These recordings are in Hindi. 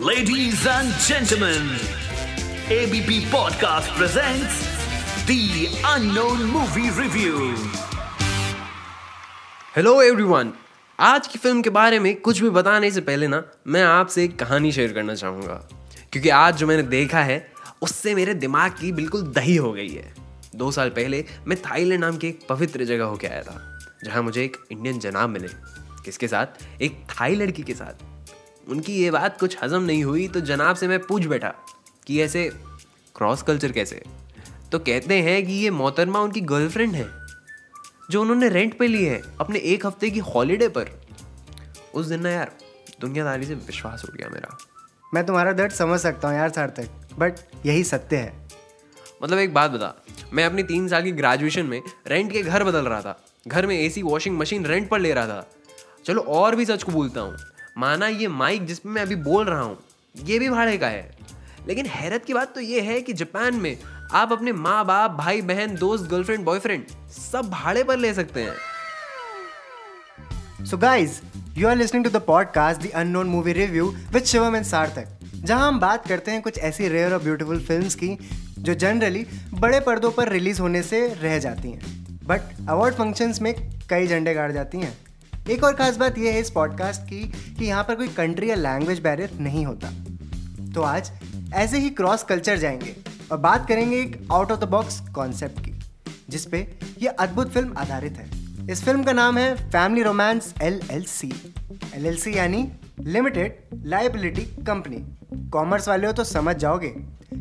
Ladies and gentlemen, ABP Podcast presents The Unknown Movie Review. Hello everyone आज की फ़िल्म के बारे में कुछ भी बताने से पहले ना मैं आपसे एक कहानी शेयर करना चाहूँगा। क्योंकि आज जो मैंने देखा है उससे मेरे दिमाग की बिल्कुल दही हो गई है। दो साल पहले मैं थाईलैंड नाम की एक पवित्र जगह होके आया था जहाँ मुझे एक इंडियन जनाब मिले। किसके साथ? एक थाई लड़की के साथ। उनकी ये बात कुछ हजम नहीं हुई तो जनाब से मैं पूछ बैठा कि ऐसे क्रॉस कल्चर कैसे? तो कहते हैं कि ये मोहतरमा उनकी गर्लफ्रेंड है जो उन्होंने रेंट पे ली है अपने एक हफ़्ते की हॉलीडे पर। उस दिन ना यार दुनियादारी से विश्वास उठ गया मेरा। मैं तुम्हारा दर्द समझ सकता हूँ यार सार्थक बट यही सत्य है। मतलब एक बात बता मैं अपनी तीन साल की ग्रेजुएशन में रेंट के घर बदल रहा था। घर में एसी वॉशिंग मशीन रेंट पर ले रहा था। चलो और भी सच को बोलता हूँ। माना ये माइक जिसमें मैं अभी बोल रहा हूँ, ये भी भाड़े का है। लेकिन हैरत की बात तो ये है कि जापान में आप अपने माँ बाप भाई बहन दोस्त गर्लफ्रेंड बॉयफ्रेंड सब भाड़े पर ले सकते हैं। So guys you are listening to the podcast the unknown movie review with Shivam and Sarthak जहाँ हम बात करते हैं कुछ ऐसी रेयर और ब्यूटीफुल फिल्म्स की, जो जनरली बड़े पर्दों पर रिलीज़ होने से रह जाती हैं। बट अवार्ड फ़ंक्शंस में कई झंडे गाड़ जाती हैं। एक और खास बात यह है इस पॉडकास्ट की कि यहाँ पर कोई कंट्री या लैंग्वेज बैरियर नहीं होता। तो आज ऐसे ही क्रॉस कल्चर जाएँगे और बात करेंगे एक out of the box concept की जिसपे ये अद्भुत फ़िल्म आधारित है। इस फ़िल्म का नाम है family romance L L C L L C यानी लिमिटेड लाइबिलिटी कंपनी कॉमर्स वाले हो तो समझ जाओगे।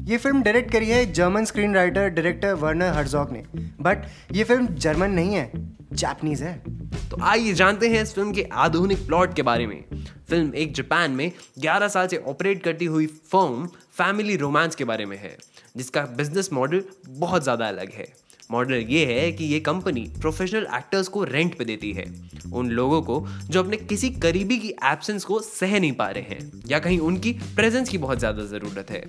ये फ़िल्म डायरेक्ट करी है German screen writer director Werner Herzog ने। बट ये फ़िल्म जर्मन नहीं है जापनीज है। आइए जानते हैं इस फ़िल्म के आधुनिक प्लॉट के बारे में। फ़िल्म एक जापान में 11 साल से ऑपरेट करती हुई फर्म फैमिली रोमांस के बारे में है, जिसका बिज़नेस मॉडल बहुत ज़्यादा अलग है। मॉडल ये है कि ये कंपनी प्रोफेशनल एक्टर्स को रेंट पे देती है। उन लोगों को जो अपने किसी करीबी की एब्सेंस को सह नहीं पा रहे हैं, या कहीं उनकी प्रेजेंस की बहुत ज़्यादा ज़रूरत है।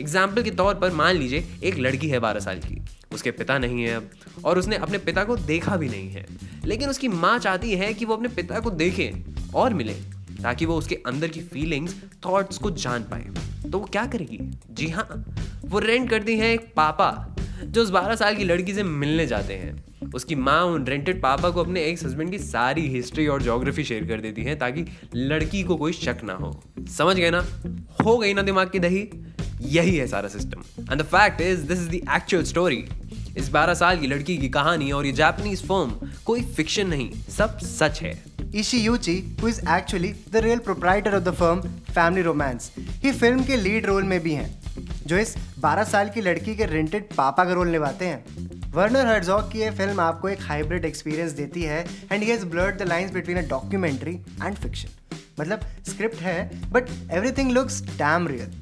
एग्ज़ाम्पल के तौर पर मान लीजिए, एक लड़की है बारह साल की। उसके पिता नहीं है अब, और उसने अपने पिता को देखा भी नहीं है। लेकिन उसकी माँ चाहती है कि वो अपने पिता को देखे और मिले, ताकि वो उसके अंदर की फीलिंग्स थॉट्स को जान पाए। तो वो क्या करेगी? जी हाँ वो रेंट करती है एक पापा, जो उस बारह साल की लड़की से मिलने जाते हैं। उसकी माँ उन रेंटेड पापा को अपने एक्स हस्बैंड की सारी हिस्ट्री और जोग्राफी शेयर कर देती है, ताकि लड़की को कोई शक ना हो। समझ गए ना? हो गई ना दिमाग की दही? यही है सारा system and the fact is this is the actual story इस 12 साल की लड़की की कहानी और ये जापानीज फर्म कोई फिक्शन नहीं सब सच है। Ishi Yuchi, who is actually the real proprietor of the firm Family Romance, ही फ़िल्म के लीड रोल में भी हैं जो इस 12 साल की लड़की के रेंटेड पापा का रोल निभाते हैं। वर्नर हर्जॉग की ये फ़िल्म आपको एक हाइब्रिड एक्सपीरियंस देती है and he has blurred the lines between a documentary and fiction मतलब स्क्रिप्ट है but everything looks damn real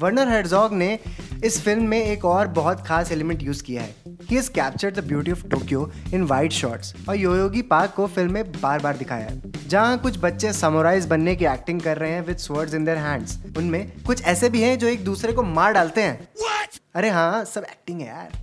Werner Herzog ने इस फ़िल्म में एक और बहुत खास एलिमेंट यूज़ किया है he is capture the beauty of Tokyo in white shots और योयोगी पार्क को फ़िल्म में बार बार दिखाया है जहाँ कुछ बच्चे समोराइज बनने की एक्टिंग कर रहे हैं with swords in their hands उनमें कुछ ऐसे भी हैं जो एक दूसरे को मार डालते हैं। What? अरे हाँ सब एक्टिंग है यार।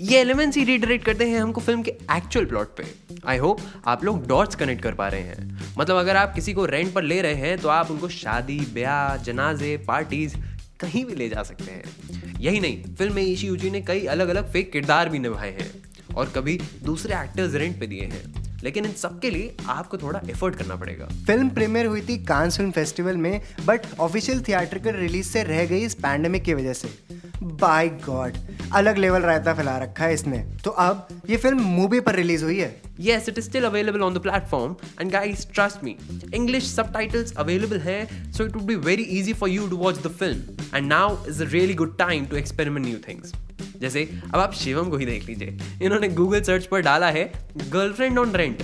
ये एलिमेंट्स ही रिटरेट करते हैं हमको फ़िल्म के एक्चुअल प्लॉट पे। आई होप आप लोग डॉट्स कनेक्ट कर पा रहे हैं। मतलब अगर आप किसी को रेंट पर ले रहे हैं तो आप उनको शादी ब्याह जनाजे पार्टीज़ कहीं भी ले जा सकते हैं। यही नहीं, फ़िल्म में ईशी यूजी ने कई अलग अलग फेक किरदार भी निभाए हैं और कभी दूसरे एक्टर्स रेंट पे दिए हैं। लेकिन इन सबके लिए आपको थोड़ा एफर्ट करना पड़ेगा। फ़िल्म प्रीमियर हुई थी कांस फ़िल्म फेस्टिवल में बट ऑफिशियल थिएट्रिकल रिलीज़ से रह गई इस पैंडमिक की वजह से। बाय गॉड अलग लेवल रायता फैला रखा है इसने तो अब ये फ़िल्म मूवी पर रिलीज़ हुई है Yes, it is still available on the platform. And guys, trust me, English subtitles available here, so it would be very easy for you to watch the film. And now is a really good time to experiment new things. जैसे अब आप शिवम को ही देख लीजिए इन्होंने गूगल सर्च पर डाला है गर्लफ्रेंड ऑन रेंट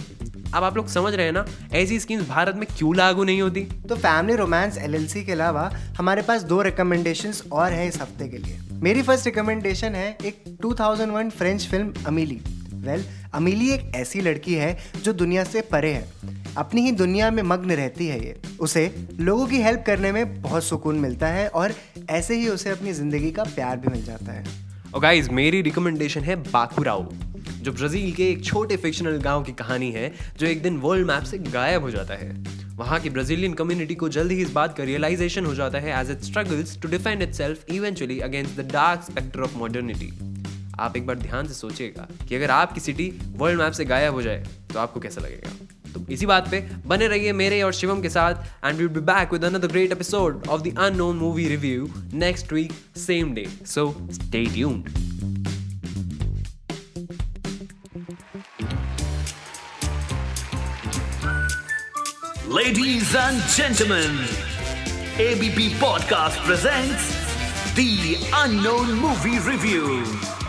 अब आप लोग समझ रहे हैं ना ऐसी स्कीम्स भारत में क्यों लागू नहीं होती तो फैमिली रोमांस एलएलसी के अलावा हमारे पास दो रिकमेंडेशंस और है इस हफ़्ते के लिए मेरी फ़र्स्ट रिकमेंडेशन है एक 2001 French film Amelie well well, Amelie एक ऐसी लड़की है जो दुनिया से परे है। अपनी ही दुनिया में मग्न रहती है ये। उसे लोगों की हेल्प करने में बहुत सुकून मिलता है और ऐसे ही उसे अपनी ज़िंदगी का प्यार भी मिल जाता है। और गाइस मेरी रिकमेंडेशन है बाकुराओ जो ब्राज़ील के एक छोटे फिक्शनल गाँव की कहानी है जो एक दिन वर्ल्ड मैप से गायब हो जाता है। वहाँ की ब्राजीलियन कम्युनिटी को जल्द ही इस बात का रियलाइजेशन हो जाता है as it struggles to defend itself eventually against the dark spectre of modernity आप एक बार ध्यान से सोचिएगा कि अगर आपकी सिटी वर्ल्ड मैप से गायब हो जाए तो आपको कैसा लगेगा? तो इसी बात पे बने रहिए मेरे और शिवम के साथ and we'll be back with another great episode of the unknown movie review next week same day so stay tuned Ladies and gentlemen, ABP Podcast presents The Unknown Movie Review.